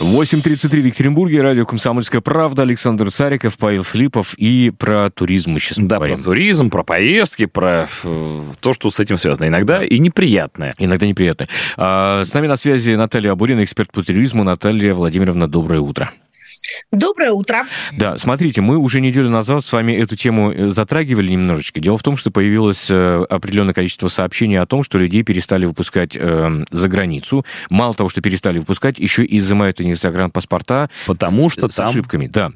8.33 в Екатеринбурге, радио «Комсомольская правда», Александр Цариков, Павел Филиппов и про туризм мы сейчас Да, поговорим. про туризм, про поездки, про э, то, что с этим связано. Иногда и неприятное. Иногда неприятно. А, с нами на связи Наталья Абурина, эксперт по туризму. Наталья Владимировна, доброе утро. Доброе утро. Да, смотрите, мы уже неделю назад с вами эту тему э, затрагивали немножечко. Дело в том, что появилось э, определенное количество сообщений о том, что людей перестали выпускать э, за границу. Мало того, что перестали выпускать, еще и изымают у них загранпаспорта Потому что с там... ошибками, да.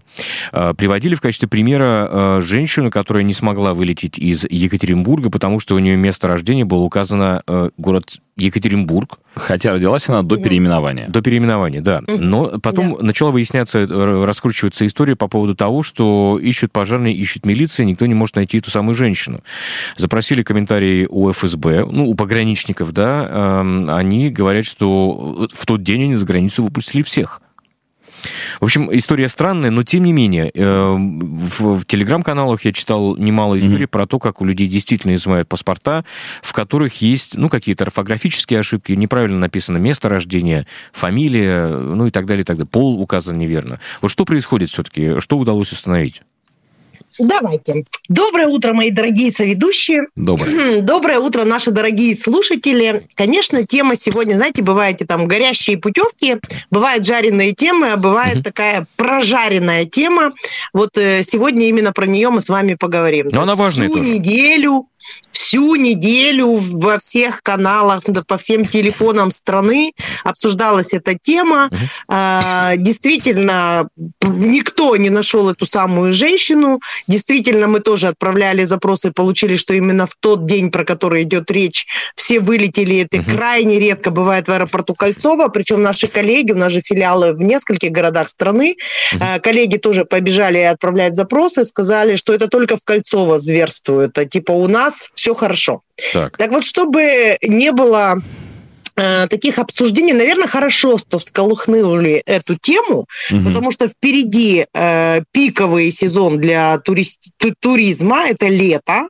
Э, Приводили в качестве примера э, женщину, которая не смогла вылететь из Екатеринбурга, потому что у нее место рождения было указано э, город Екатеринбург Хотя родилась она до переименования. до переименования, да. Но потом начала выясняться, э, раскручиваться история по поводу того, что ищут пожарные, ищут милиция, никто не может найти эту самую женщину. Запросили комментарии у ФСБ, ну, у пограничников, да, эм, они говорят, что в тот день они за границу выпустили всех. В общем, история странная, но тем не менее, э, в, в телеграм-каналах я читал немало историй про то, как у людей действительно изымают паспорта, в которых есть, ну, какие-то орфографические ошибки, неправильно написано место рождения, фамилия, ну, и так далее, и так далее. Пол указан неверно. Вот что происходит все-таки? Что удалось установить? Давайте. Доброе утро, мои дорогие соведущие. Доброе. Доброе утро, наши дорогие слушатели. Конечно, тема сегодня, знаете, бывают и там горящие путевки, бывают жареные темы, а бывает Мгм. такая прожаренная тема. Вот э, сегодня именно про нее мы с вами поговорим. Но То она важная всю тоже. неделю, всю неделю во всех каналах, по всем телефонам страны обсуждалась эта тема. А, Действительно, никто не нашел эту самую женщину. Действительно, мы тоже отправляли запросы, получили, что именно в тот день, про который идет речь, все вылетели. Это Мгм. крайне редко бывает в аэропорту Кольцова. Причем наши коллеги, у нас же филиалы в нескольких городах страны, а, коллеги тоже побежали отправлять запросы, сказали, что это только в Кольцово зверствует. А типа у нас все хорошо. Так. Так вот, чтобы не было э, таких обсуждений, наверное, хорошо, что всколыхнули эту тему, Мгм. потому что впереди э, пиковый сезон для турист- ту- туризма, это лето.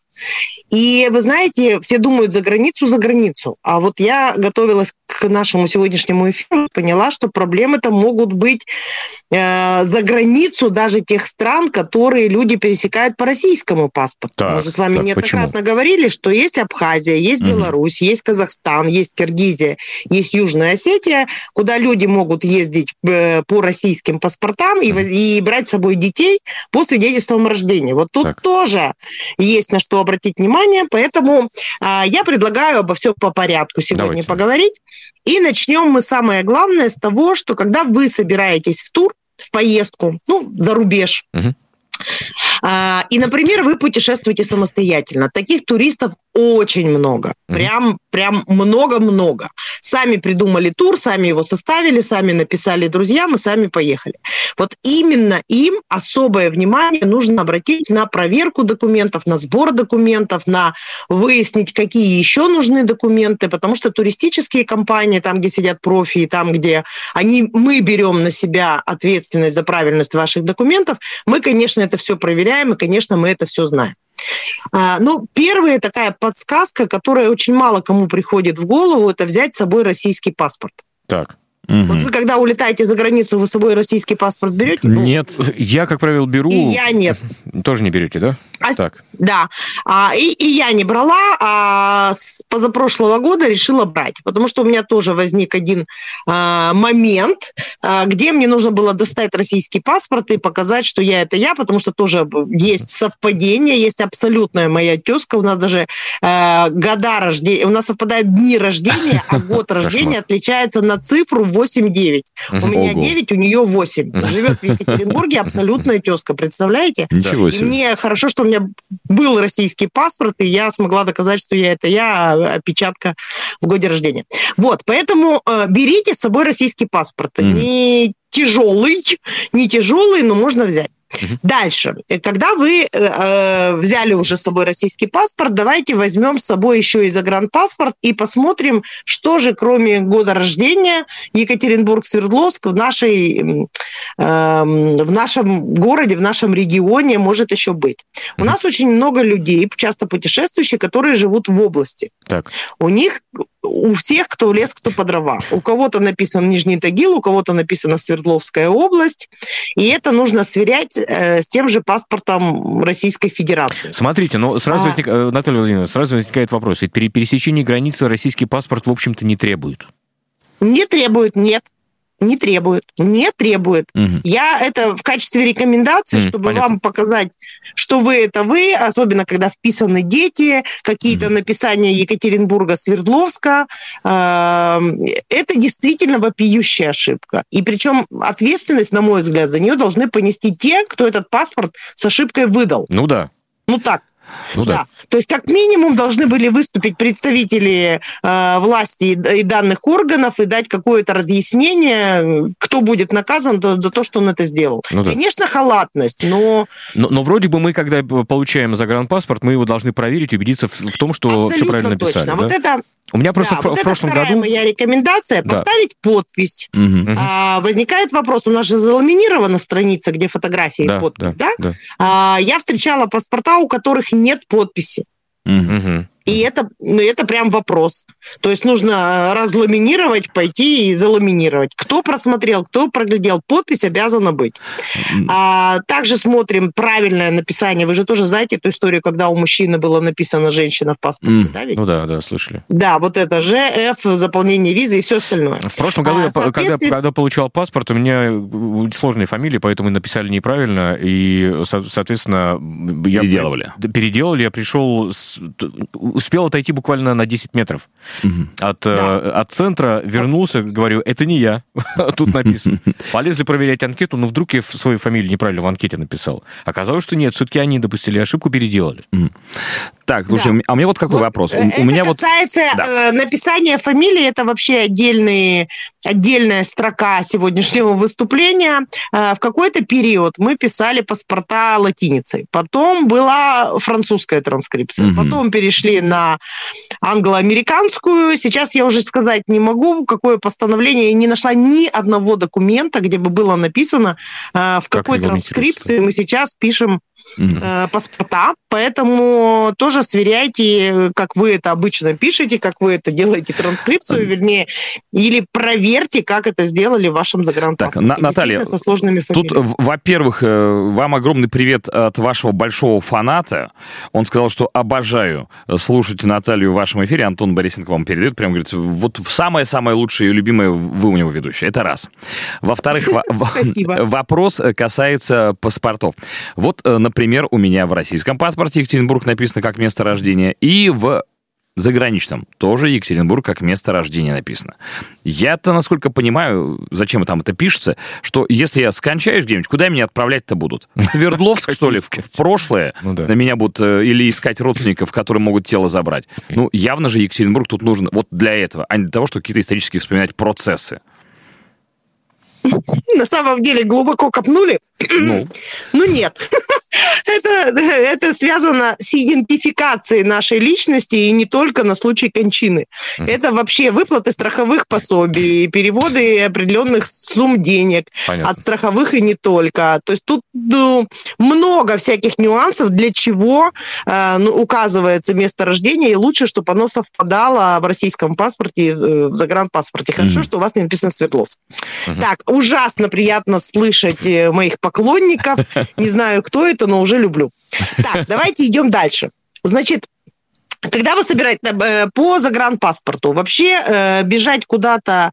И вы знаете, все думают за границу, за границу. А вот я готовилась к нашему сегодняшнему эфиру, поняла, что проблемы-то могут быть э, за границу даже тех стран, которые люди пересекают по российскому паспорту. Так, Мы же с вами так, неоднократно говорили, что есть Абхазия, есть Мгм. Беларусь, есть Казахстан, есть Киргизия, есть Южная Осетия, куда люди могут ездить э, по российским паспортам и, и брать с собой детей по свидетельствам рождения. Вот тут Так. тоже есть на что обратить внимание, поэтому а, я предлагаю обо всем по порядку сегодня Давайте. поговорить. И начнем мы самое главное с того, что когда вы собираетесь в тур, в поездку, ну, за рубеж, а, и, например, вы путешествуете самостоятельно. Таких туристов очень много. Прям, прям много-много. Сами придумали тур, сами его составили, сами написали друзьям и сами поехали. Вот именно им особое внимание нужно обратить на проверку документов, на сбор документов, на выяснить, какие еще нужны документы, потому что туристические компании, там, где сидят профи, и там, где они, мы берем на себя ответственность за правильность ваших документов, мы, конечно, это все проверяем, и, конечно, мы это все знаем. А, Ну, первая такая подсказка, которая очень мало кому приходит в голову, это взять с собой российский паспорт. Так. Мгм. Вот вы, когда улетаете за границу, вы с собой российский паспорт берете? Ну, Нет. Я, как правило, беру... И я нет. Тоже не берете, да? А Так. Да, а, и, и я не брала, а с позапрошлого года решила брать, потому что у меня тоже возник один а, момент, а, где мне нужно было достать российский паспорт и показать, что я это я, потому что тоже есть совпадение, есть абсолютная моя тезка, у нас даже а, года рождения, у нас совпадают дни рождения, а год рождения отличается на цифру 8-9. У меня Ого. 9, у нее 8. Мгм. Живет в Екатеринбурге абсолютная тезка, представляете? Ничего И себе. мне хорошо, что у меня был российский паспорт, и я смогла доказать, что я это я, а опечатка в годе рождения. Вот, поэтому э, берите с собой российский паспорт. Не тяжелый, не тяжелый, но можно взять. Угу. Дальше. Когда вы э, взяли уже с собой российский паспорт, давайте возьмем с собой еще и загранпаспорт и посмотрим, что же кроме года рождения Екатеринбург-Свердловск в, нашей, э, в нашем городе, в нашем регионе может еще быть. У нас очень много людей, часто путешествующих, которые живут в области. Так. У них у всех, кто лес, кто по дрова. У кого-то написано Нижний Тагил, у кого-то написано Свердловская область, и это нужно сверять э, с тем же паспортом Российской Федерации. Смотрите, но сразу, а... возник... Э, Наталья Владимировна, сразу возникает вопрос, ведь при пересечении границы российский паспорт, в общем-то, не требует. Не требует, нет. Не требует. Не требует. Угу. Я это в качестве рекомендации, угу, чтобы понятно. вам показать, что вы это вы, особенно когда вписаны дети, какие-то угу. написания Екатеринбурга, Свердловска. Э, это действительно вопиющая ошибка. И причем ответственность, на мой взгляд, за нее должны понести те, кто этот паспорт с ошибкой выдал. Ну да. Ну так, ну, да. да. То есть как минимум должны были выступить представители э, власти и, и данных органов и дать какое-то разъяснение, кто будет наказан за то, что он это сделал. Ну, да. Конечно, халатность, но... но... Но вроде бы мы, когда получаем загранпаспорт, мы его должны проверить, убедиться в, в том, что Абсолютно все правильно точно. написали. Да? Вот это у меня просто да, в, вот в прошлом году... моя рекомендация да. поставить подпись. Угу. А, возникает вопрос, у нас же заламинирована страница, где фотография да, и подпись, да? да? да. А, я встречала паспорта, у которых нет подписи. Угу. И это, ну, это прям вопрос. То есть нужно разламинировать, пойти и заламинировать. Кто просмотрел, кто проглядел, подпись обязана быть. А, также смотрим правильное написание. Вы же тоже знаете эту историю, когда у мужчины было написано «женщина» в паспорте, mm. да ведь? Ну да, да, слышали. Да, вот это же, F, заполнение визы и все остальное. В прошлом году, а, соответственно... когда, когда получал паспорт, у меня сложные фамилии, поэтому написали неправильно, и, соответственно... Переделывали. Я, переделали, я пришел успел отойти буквально на 10 метров угу. от, да. э, от центра, вернулся, говорю, это не я, тут написано. Полезли проверять анкету, но вдруг я свою фамилию неправильно в анкете написал. Оказалось, что нет, все-таки они допустили ошибку, переделали. Так, слушай, да. а у меня вот какой вот вопрос. У, это у меня касается вот... да. Э, написания фамилии, это вообще отдельный, отдельная строка сегодняшнего выступления. Э, в какой-то период мы писали паспорта латиницей, потом была французская транскрипция, угу. потом перешли на англо-американскую. Сейчас я уже сказать не могу, какое постановление. Я не нашла ни одного документа, где бы было написано, э, в какой транскрипции мы сейчас пишем mm-hmm. паспорта, поэтому тоже сверяйте, как вы это обычно пишете, как вы это делаете транскрипцию, вернее, или проверьте, как это сделали в вашем загранпаспорте. Так, Наталья, со сложными фамилиями. тут, во-первых, э, вам огромный привет от вашего большого фаната. Он сказал, что обожаю слушать Наталью в вашем эфире. Антон Борисенко вам передает, прям говорит, вот самое-самое лучшее и любимое вы у него ведущая. Это раз. Во-вторых, вопрос касается паспортов. Вот, например, Например, у меня в российском паспорте Екатеринбург написано как место рождения, и в заграничном тоже Екатеринбург как место рождения написано. Я-то, насколько понимаю, зачем там это пишется, что если я скончаюсь где-нибудь, куда меня отправлять-то будут? В Свердловск, что ли, в прошлое? Ну. На меня будут э, или искать родственников, которые могут тело забрать. Ну, явно же Екатеринбург тут нужен вот для этого, а не для того, чтобы какие-то исторические вспоминать процессы. На самом деле глубоко копнули. Ну, ну нет. это, это связано с идентификацией нашей личности и не только на случай кончины. Mm. Это вообще выплаты страховых пособий, переводы определенных сумм денег Понятно. от страховых и не только. То есть тут ну, много всяких нюансов, для чего э, ну, указывается место рождения, и лучше, чтобы оно совпадало в российском паспорте, э, в загранпаспорте. Хорошо, mm. что у вас не написано Свердловск. Mm-hmm. Так, ужасно приятно слышать э, моих поклонников. Не знаю, кто это, но уже люблю. Так, давайте идем дальше. Значит, когда вы собираете э, по загранпаспорту, вообще э, бежать куда-то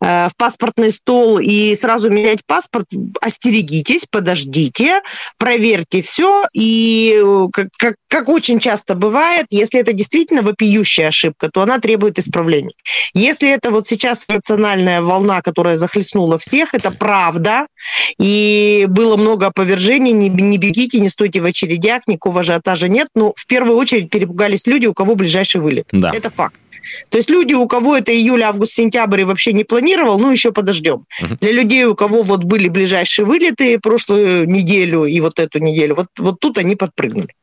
э, в паспортный стол и сразу менять паспорт, остерегитесь, подождите, проверьте все. И как, как, как очень часто бывает, если это действительно вопиющая ошибка, то она требует исправления. Если это вот сейчас национальная волна, которая захлестнула всех, это правда, и было много опровержений, не, не бегите, не стойте в очередях, никакого ажиотажа нет, но в первую очередь перепугались люди, у кого ближайший вылет. Да. Это факт. То есть люди, у кого это июль, август, сентябрь и вообще не планировал, ну, еще подождем. Угу. Для людей, у кого вот были ближайшие вылеты прошлую неделю и вот эту неделю, вот, вот тут они подпрыгнули.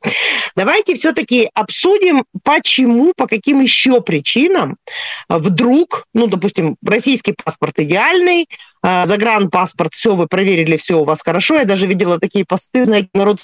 Давайте все-таки обсудим, почему, по каким еще причинам вдруг, ну, допустим, российский паспорт идеальный, а, загранпаспорт, все, вы проверили, все у вас хорошо. Я даже видела такие посты, знаете, народ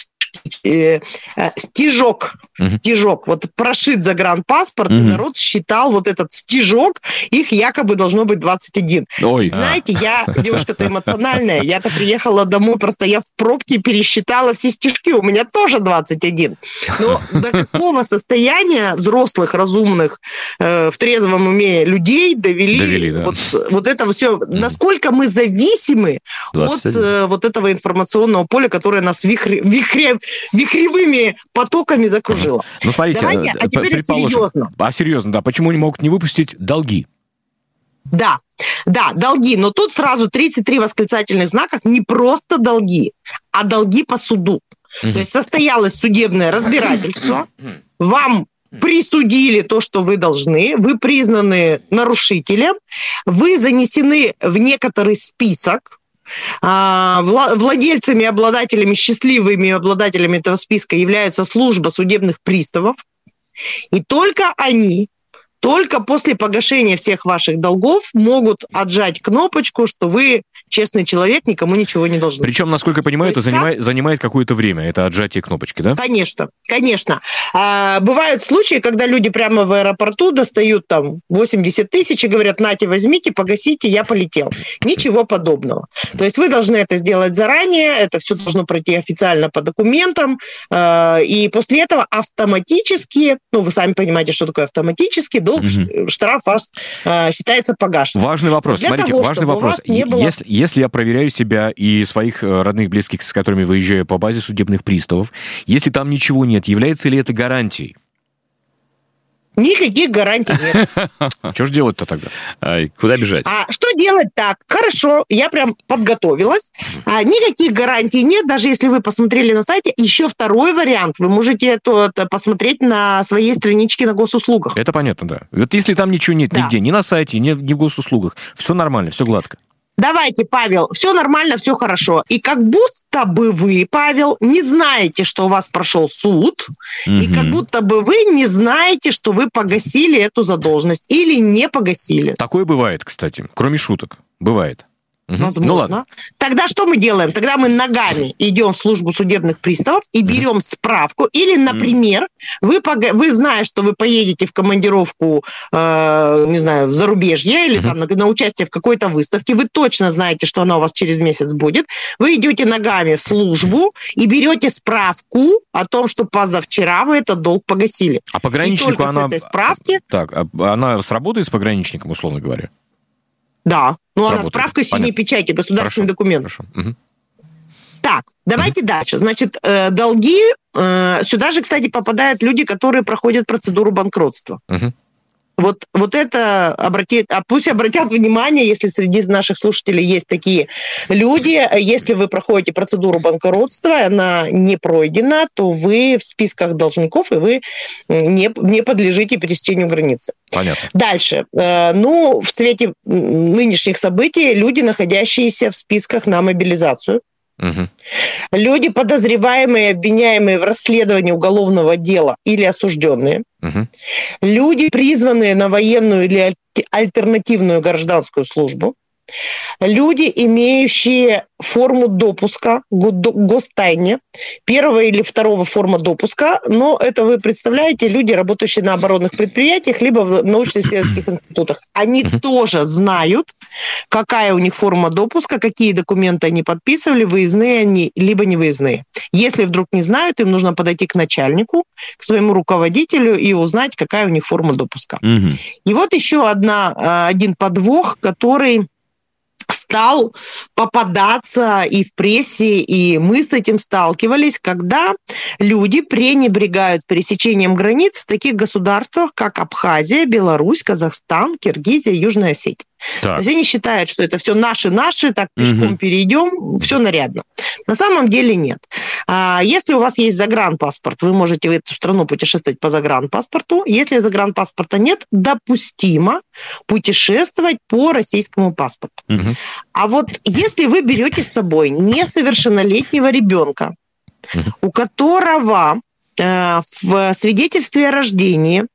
э, э, стежок, uh-huh. стежок, вот прошит загранпаспорт, uh-huh. и народ считал вот этот стежок, их якобы должно быть 21. Ой. Знаете, я девушка-то эмоциональная, я-то приехала домой, просто я в пробке пересчитала все стежки, у меня тоже 21. Но до какого состояния взрослых, разумных, э, в трезвом уме людей довели, довели да. вот, вот это все, uh-huh. насколько мы зависимы 21. от э, вот этого информационного поля, которое нас вихре, вихре, вихревыми потоками закружило. Ну, смотрите, Давайте, а теперь серьезно. А серьезно, да. Почему не могут не выпустить долги? Да, да, долги. Но тут сразу 33 восклицательных знака. Не просто долги, а долги по суду. Угу. То есть состоялось судебное разбирательство. Вам присудили то, что вы должны, вы признаны нарушителем, вы занесены в некоторый список, Владельцами, обладателями, счастливыми обладателями этого списка являются служба судебных приставов. И только они только после погашения всех ваших долгов могут отжать кнопочку, что вы честный человек, никому ничего не должны. Причем, насколько я понимаю, это занимает, как... занимает какое-то время, это отжатие кнопочки, да? Конечно, конечно. А, бывают случаи, когда люди прямо в аэропорту достают там 80 тысяч и говорят, нате, возьмите, погасите, я полетел. Ничего подобного. То есть вы должны это сделать заранее, это все должно пройти официально по документам, а, и после этого автоматически, ну, вы сами понимаете, что такое автоматически, долг, угу. штраф ваш э, считается погашенным. Важный вопрос. Для Смотрите, того, важный вопрос. Было... Если, если я проверяю себя и своих э, родных, близких, с которыми выезжаю по базе судебных приставов, если там ничего нет, является ли это гарантией? Никаких гарантий нет. Что же делать-то тогда? Куда бежать? А что делать так? Хорошо, я прям подготовилась. А, никаких гарантий нет, даже если вы посмотрели на сайте. Еще второй вариант. Вы можете это, посмотреть на своей страничке на госуслугах. Это понятно, да. Вот если там ничего нет да. нигде, ни на сайте, ни, ни в госуслугах, все нормально, все гладко. Давайте, Павел, все нормально, все хорошо. И как будто бы вы, Павел, не знаете, что у вас прошел суд, угу. и как будто бы вы не знаете, что вы погасили эту задолженность или не погасили. Такое бывает, кстати, кроме шуток. Бывает. Угу. Возможно. Ну, ладно. Тогда что мы делаем? Тогда мы ногами идем в службу судебных приставов и берем угу. справку. Или, например, вы, вы зная, что вы поедете в командировку, э, не знаю, в зарубежье или угу. там на, на участие в какой-то выставке, вы точно знаете, что она у вас через месяц будет. Вы идете ногами в службу и берете справку о том, что позавчера вы этот долг погасили. А пограничнику она... с этой справки... Так, а она сработает с пограничником, условно говоря? Да. Ну, она справка с синей печати, государственный Хорошо. документ. Хорошо. Угу. Так, давайте угу. дальше. Значит, э, долги. Э, сюда же, кстати, попадают люди, которые проходят процедуру банкротства. Угу. Вот, вот это обратит, а пусть обратят внимание, если среди наших слушателей есть такие люди, если вы проходите процедуру банкротства, она не пройдена, то вы в списках должников, и вы не, не подлежите пересечению границы. Понятно. Дальше. Э, ну, в свете нынешних событий люди, находящиеся в списках на мобилизацию, Угу. Люди, подозреваемые, обвиняемые в расследовании уголовного дела или осужденные. Угу. Люди, призванные на военную или альтернативную гражданскую службу люди, имеющие форму допуска гостайне, первого или второго форма допуска, но это вы представляете, люди, работающие на оборонных предприятиях, либо в научно-исследовательских институтах, они тоже знают, какая у них форма допуска, какие документы они подписывали, выездные они, либо не выездные. Если вдруг не знают, им нужно подойти к начальнику, к своему руководителю и узнать, какая у них форма допуска. И вот еще одна, а, один подвох, который стал попадаться и в прессе, и мы с этим сталкивались, когда люди пренебрегают пересечением границ в таких государствах, как Абхазия, Беларусь, Казахстан, Киргизия, Южная Осетия. Так. То есть они считают, что это все наши-наши, так пешком угу. перейдем, все нарядно. На самом деле нет. А, если у вас есть загранпаспорт, вы можете в эту страну путешествовать по загранпаспорту. Если загранпаспорта нет, допустимо путешествовать по российскому паспорту. Угу. А вот если вы берете с собой несовершеннолетнего ребенка, у которого в свидетельстве о рождении,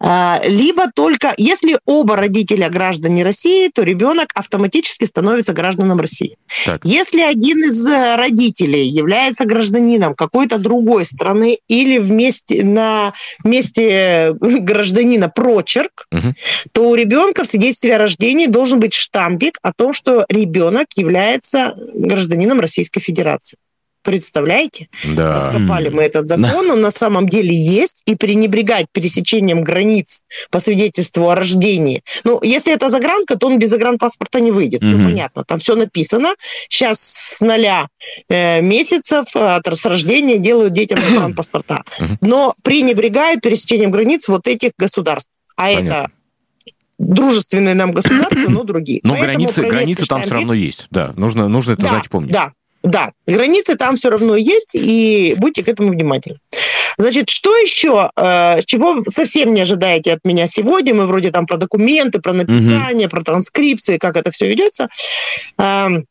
э, либо только, если оба родителя граждане России, то ребенок автоматически становится гражданом России. Так. Если один из родителей является гражданином какой-то другой страны или вместе, на месте гражданина прочерк, угу. то у ребенка в свидетельстве о рождении должен быть штампик о том, что ребенок является гражданином Российской Федерации. Представляете? Да. Раскопали мы этот закон, он на самом деле есть, и пренебрегать пересечением границ по свидетельству о рождении. Ну, если это загранка, то он без загранпаспорта не выйдет, все понятно, там все написано. Сейчас с нуля э, месяцев от, с рождения делают детям загранпаспорта. Но пренебрегают пересечением границ вот этих государств. А понятно. это дружественные нам государства, но другие. Но границы, границы там все равно есть, да, нужно, нужно это да, знать помнить. Да, да, границы там все равно есть, и будьте к этому внимательны. Значит, что еще, э, чего совсем не ожидаете от меня сегодня? Мы вроде там про документы, про написание, угу. про транскрипции, как это все ведется. Эм,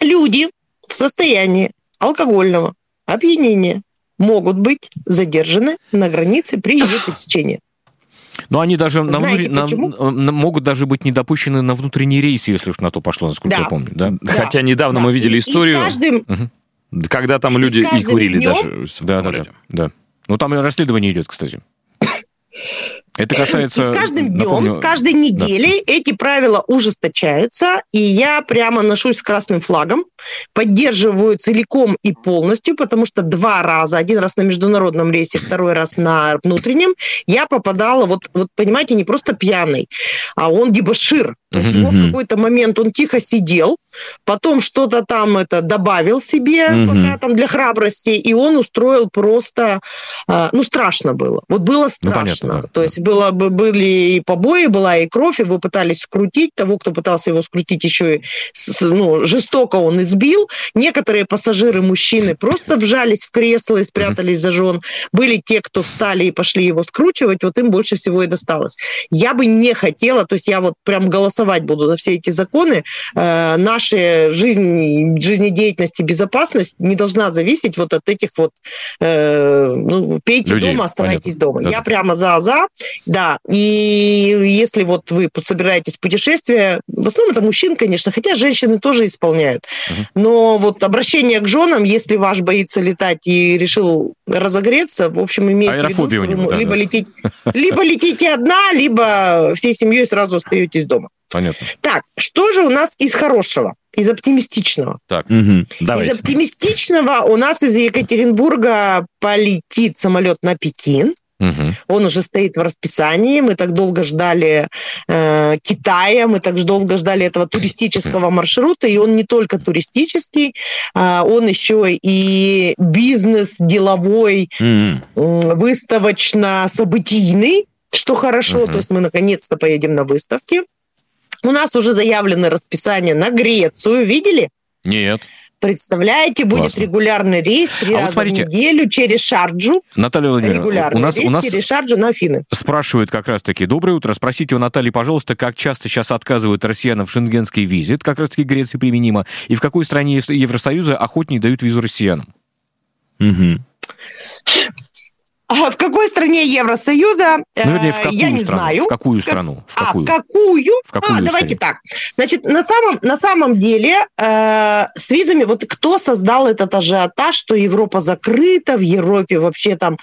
люди в состоянии алкогольного опьянения могут быть задержаны на границе при ее пересечении. Но они даже на внутри... на... могут даже быть недопущены на внутренний рейс, если уж на то пошло, насколько да. я помню. Да? Да. Хотя недавно да. мы видели и, историю, и каждым... угу. когда там люди и курили днем... даже. Да, да, да, да. Ну, там расследование идет, кстати. Это касается... И с каждым днем, напомню, с каждой неделей да. эти правила ужесточаются, и я прямо ношусь с красным флагом, поддерживаю целиком и полностью, потому что два раза, один раз на международном рейсе, второй раз на внутреннем, я попадала, вот, вот понимаете, не просто пьяный, а он дебошир. То есть uh-huh. в какой-то момент он тихо сидел, потом что-то там это добавил себе, uh-huh. пока там для храбрости, и он устроил просто, а, ну, страшно было. Вот было ну, страшно. Ну, понятно, да. То есть было, были и побои, была и кровь, его пытались скрутить. Того, кто пытался его скрутить, еще и ну, жестоко он избил. Некоторые пассажиры, мужчины, просто вжались в кресло и спрятались за жен. Были те, кто встали и пошли его скручивать, вот им больше всего и досталось. Я бы не хотела, то есть я вот прям голосовать буду за все эти законы. Э, наша жизнь, жизнедеятельность и безопасность не должна зависеть вот от этих вот, э, ну, пейте Людей, дома, оставайтесь понятно. дома. Да. Я прямо за-за. Да, и если вот вы собираетесь в путешествие, в основном это мужчин, конечно, хотя женщины тоже исполняют. uh Но вот обращение к женам, если ваш боится летать и решил разогреться, в общем, имейте в виду, него, да, либо, да. Лететь, либо летите одна, либо всей семьей сразу остаетесь дома. Понятно. Так, что же у нас из хорошего? Из оптимистичного. Так, угу, из оптимистичного у нас из Екатеринбурга полетит самолет на Пекин. Угу. Он уже стоит в расписании. Мы так долго ждали э, Китая, мы так долго ждали этого туристического маршрута, и он не только туристический, э, он еще и бизнес деловой, угу. э, выставочно-событийный, что хорошо. Угу. То есть мы наконец-то поедем на выставки. У нас уже заявлены расписание на Грецию. Видели? Нет. Представляете, будет Классно. регулярный рейс три а раза вот смотрите, в неделю через Шарджу. Наталья Владимировна, у нас, рейс у нас через Шарджу на Афины. Спрашивают как раз-таки, доброе утро, спросите у Натальи, пожалуйста, как часто сейчас отказывают россиянам в шенгенской визе, это как раз-таки Греции применимо, и в какой стране Евросоюза охотнее дают визу россиянам? Угу. А в какой стране Евросоюза? Ну, вернее, в э, какую я не страну? знаю. В какую страну? В какую? А, в какую? В какую а, давайте так. Значит, на самом, на самом деле э, с визами, вот кто создал этот ажиотаж, что Европа закрыта, в Европе вообще там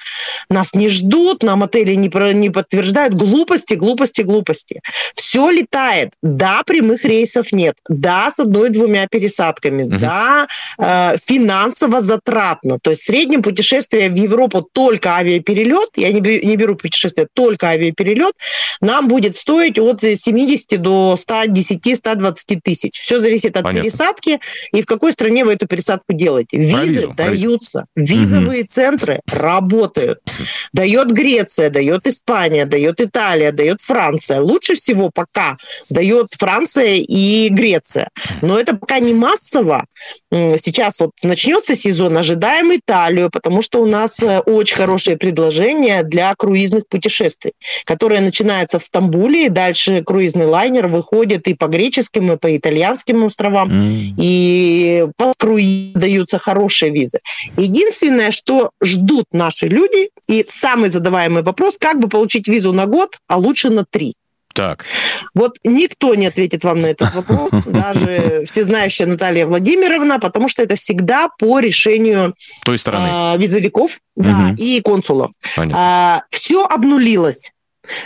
нас не ждут, нам отели не, не подтверждают. Глупости, глупости, глупости. Все летает. Да, прямых рейсов нет. Да, с одной-двумя пересадками. Угу. Да, э, финансово затратно. То есть в среднем путешествие в Европу только авиа авиаперелет, я не не беру путешествие, только авиаперелет, нам будет стоить от 70 до 110-120 тысяч. Все зависит от Понятно. пересадки и в какой стране вы эту пересадку делаете. Визы визу, даются, визовые угу. центры работают. Дает Греция, дает Испания, дает Италия, дает Франция. Лучше всего пока дает Франция и Греция. Но это пока не массово. Сейчас вот начнется сезон, ожидаем Италию, потому что у нас э, очень хорошее предложение для круизных путешествий, которые начинаются в Стамбуле, и дальше круизный лайнер выходит и по греческим, и по итальянским островам, mm. и по круиз даются хорошие визы. Единственное, что ждут наши люди, и самый задаваемый вопрос, как бы получить визу на год, а лучше на три. Так. Вот никто не ответит вам на этот вопрос, даже всезнающая Наталья Владимировна, потому что это всегда по решению той стороны э, визовиков угу. да, и консулов. Э, все обнулилось.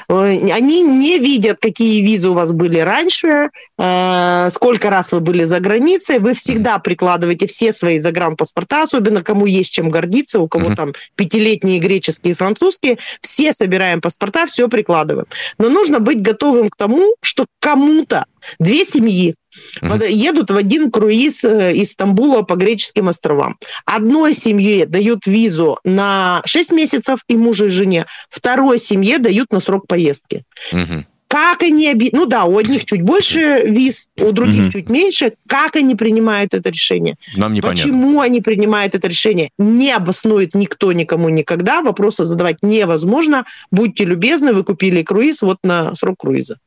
Э, они не видят, какие визы у вас были раньше, э, сколько раз вы были за границей. Вы всегда прикладываете все свои загранпаспорта, особенно кому есть чем гордиться, у кого там пятилетние греческие и французские. Все собираем паспорта, все прикладываем. Но нужно быть готовым к тому, что кому-то две семьи Угу. Едут в один круиз э, из Стамбула по греческим островам. Одной семье дают визу на 6 месяцев и мужу и жене, второй семье дают на срок поездки. Угу. Как они оби... Ну да, у одних чуть больше виз, у других угу. чуть меньше. Как они принимают это решение? Нам непонятно. Почему они принимают это решение? Не обоснует никто никому никогда. Вопросы задавать невозможно. Будьте любезны, вы купили круиз вот на срок круиза.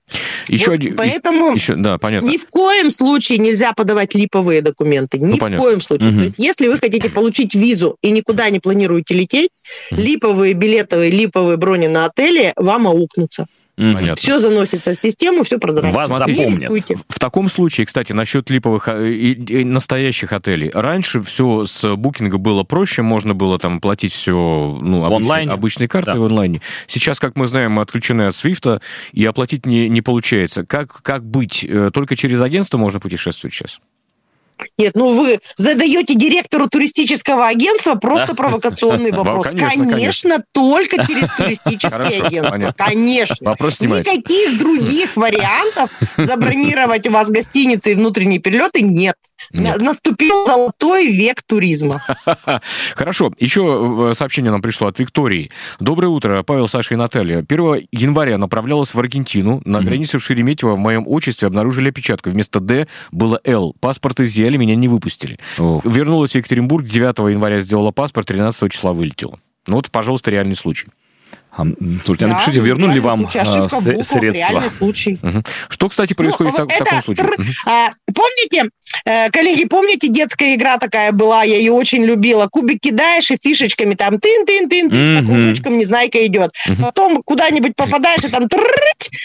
Еще вот один. Поэтому еще, да, понятно. ни в коем случае нельзя подавать липовые документы. Ни ну, в понятно. коем случае. Угу. То есть, если вы хотите получить визу и никуда не планируете лететь, угу. липовые билетовые, липовые брони на отеле вам аукнутся. Понятно. Все заносится в систему, все прозрачно. Вас запомнят. В таком случае, кстати, насчет липовых э, и, и настоящих отелей. Раньше все с букинга было проще, можно было там платить все ну, обычной, онлайне. обычной картой да. в онлайне. Сейчас, как мы знаем, мы отключены от Свифта, и оплатить не, не получается. Как, как быть? Э, только через агентство можно путешествовать сейчас? Нет, ну вы задаете директору туристического агентства просто провокационный вопрос. Конечно, только через туристические агентства. Конечно. Вопрос Никаких других вариантов забронировать у вас гостиницы и внутренние перелеты нет. Наступил золотой век туризма. Хорошо. Еще э, сообщение нам пришло от Виктории. Доброе утро, Павел, Саша и Наталья. 1 января направлялась в Аргентину. На границе в Шереметьево в моем отчестве обнаружили опечатку. Вместо «Д» было «Л». Паспорт изъяли изъяли, меня не выпустили. Ох. Вернулась в Екатеринбург, 9 января сделала паспорт, 13 числа вылетела. Ну вот, пожалуйста, реальный случай. Слушайте, да, напишите, вернули ли вам а, средства? Случай. Угу. Что, кстати, происходит ну, в, это, в таком случае? А, помните, э, коллеги, помните, детская игра такая была, я ее очень любила. Кубик кидаешь и фишечками там тын-тын-тын, угу. по кружочкам незнайка идет. Угу. Потом куда-нибудь попадаешь и там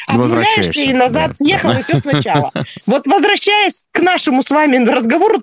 обнуляешься и назад да. съехал, и все сначала. Вот возвращаясь к нашему с вами разговору,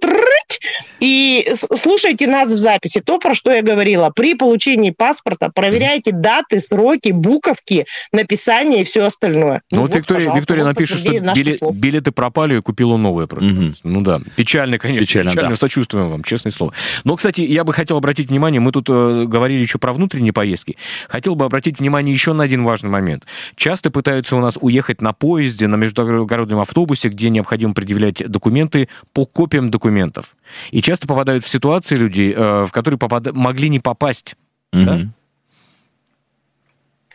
и слушайте нас в записи. То, про что я говорила. При получении паспорта проверяйте даты, сроки, сроки, буковки, написание и все остальное. Ну, ну вот, Виктория, Виктория напишет, что билет, билеты пропали и купила новые просто. Угу. Ну да, печально, конечно. Печально, печально да. сочувствуем вам, честное слово. Но, кстати, я бы хотел обратить внимание, мы тут э, говорили еще про внутренние поездки. Хотел бы обратить внимание еще на один важный момент. Часто пытаются у нас уехать на поезде, на междугородном автобусе, где необходимо предъявлять документы по копиям документов. И часто попадают в ситуации люди, э, в которые попад... могли не попасть. Угу. Да?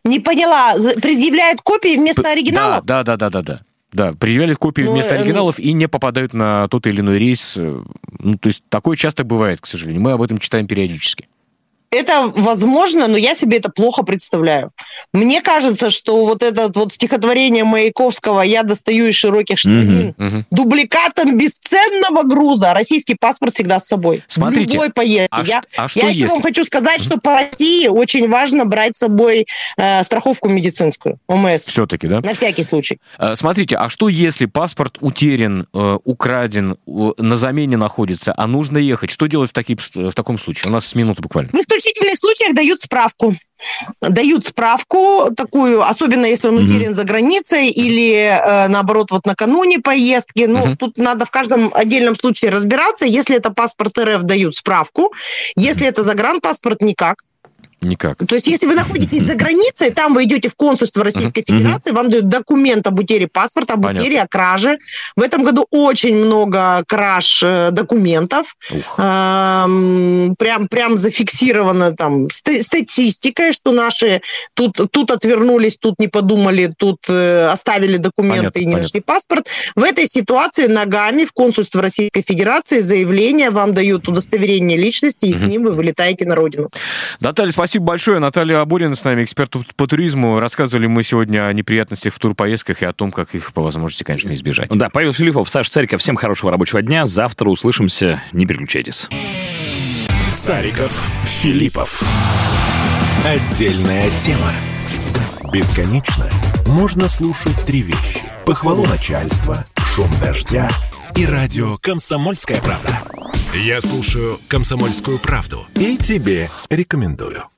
Не поняла, предъявляют копии вместо оригиналов? Да, да, да, да, да. Да, предъявляют копии ну, вместо э, оригиналов и не попадают на тот или иной рейс. Ну, то есть такое часто бывает, к сожалению. Мы об этом читаем периодически. Это возможно, но я себе это плохо представляю. Мне кажется, что вот это вот стихотворение Маяковского «Я достаю из широких штанин» угу, угу. дубликатом бесценного груза. Российский паспорт всегда с собой. Смотрите, в любой поездке. А я а я еще вам хочу сказать, что по России очень важно брать с собой э, страховку медицинскую, ОМС. Все-таки, да? На всякий случай. Э, смотрите, а что если паспорт утерян, э, украден, э, на замене находится, а нужно ехать? Что делать в, такие, в таком случае? У нас минута буквально. Вы исключительных случаях дают справку. Дают справку такую, особенно если он утерян mm-hmm. за границей или, э, наоборот, вот накануне поездки. Ну, mm-hmm. тут надо в каждом отдельном случае разбираться. Если это паспорт РФ, дают справку. Если это загранпаспорт, никак. Никак. То есть, если вы находитесь за границей, там вы идете в консульство Российской Федерации, вам дают документ об утере паспорта, об утере, о краже. В этом году очень много краж э, документов. Прям, прям зафиксировано там статистикой, что наши тут, тут отвернулись, тут не подумали, тут э, оставили документы понятно, и не понятно. нашли паспорт. В этой ситуации ногами в консульство Российской Федерации заявление, вам дают удостоверение личности, и с ним вы вылетаете на родину. Наталья, спасибо большое. Наталья Абурина с нами, эксперт по туризму. Рассказывали мы сегодня о неприятностях в турпоездках и о том, как их по возможности, конечно, избежать. Да, Павел Филиппов, Саша Цариков. Всем хорошего рабочего дня. Завтра услышимся. Не переключайтесь. Сариков, Филиппов. Отдельная тема. Бесконечно можно слушать три вещи. Похвалу начальства, шум дождя и радио «Комсомольская правда». Я слушаю «Комсомольскую правду» и тебе рекомендую.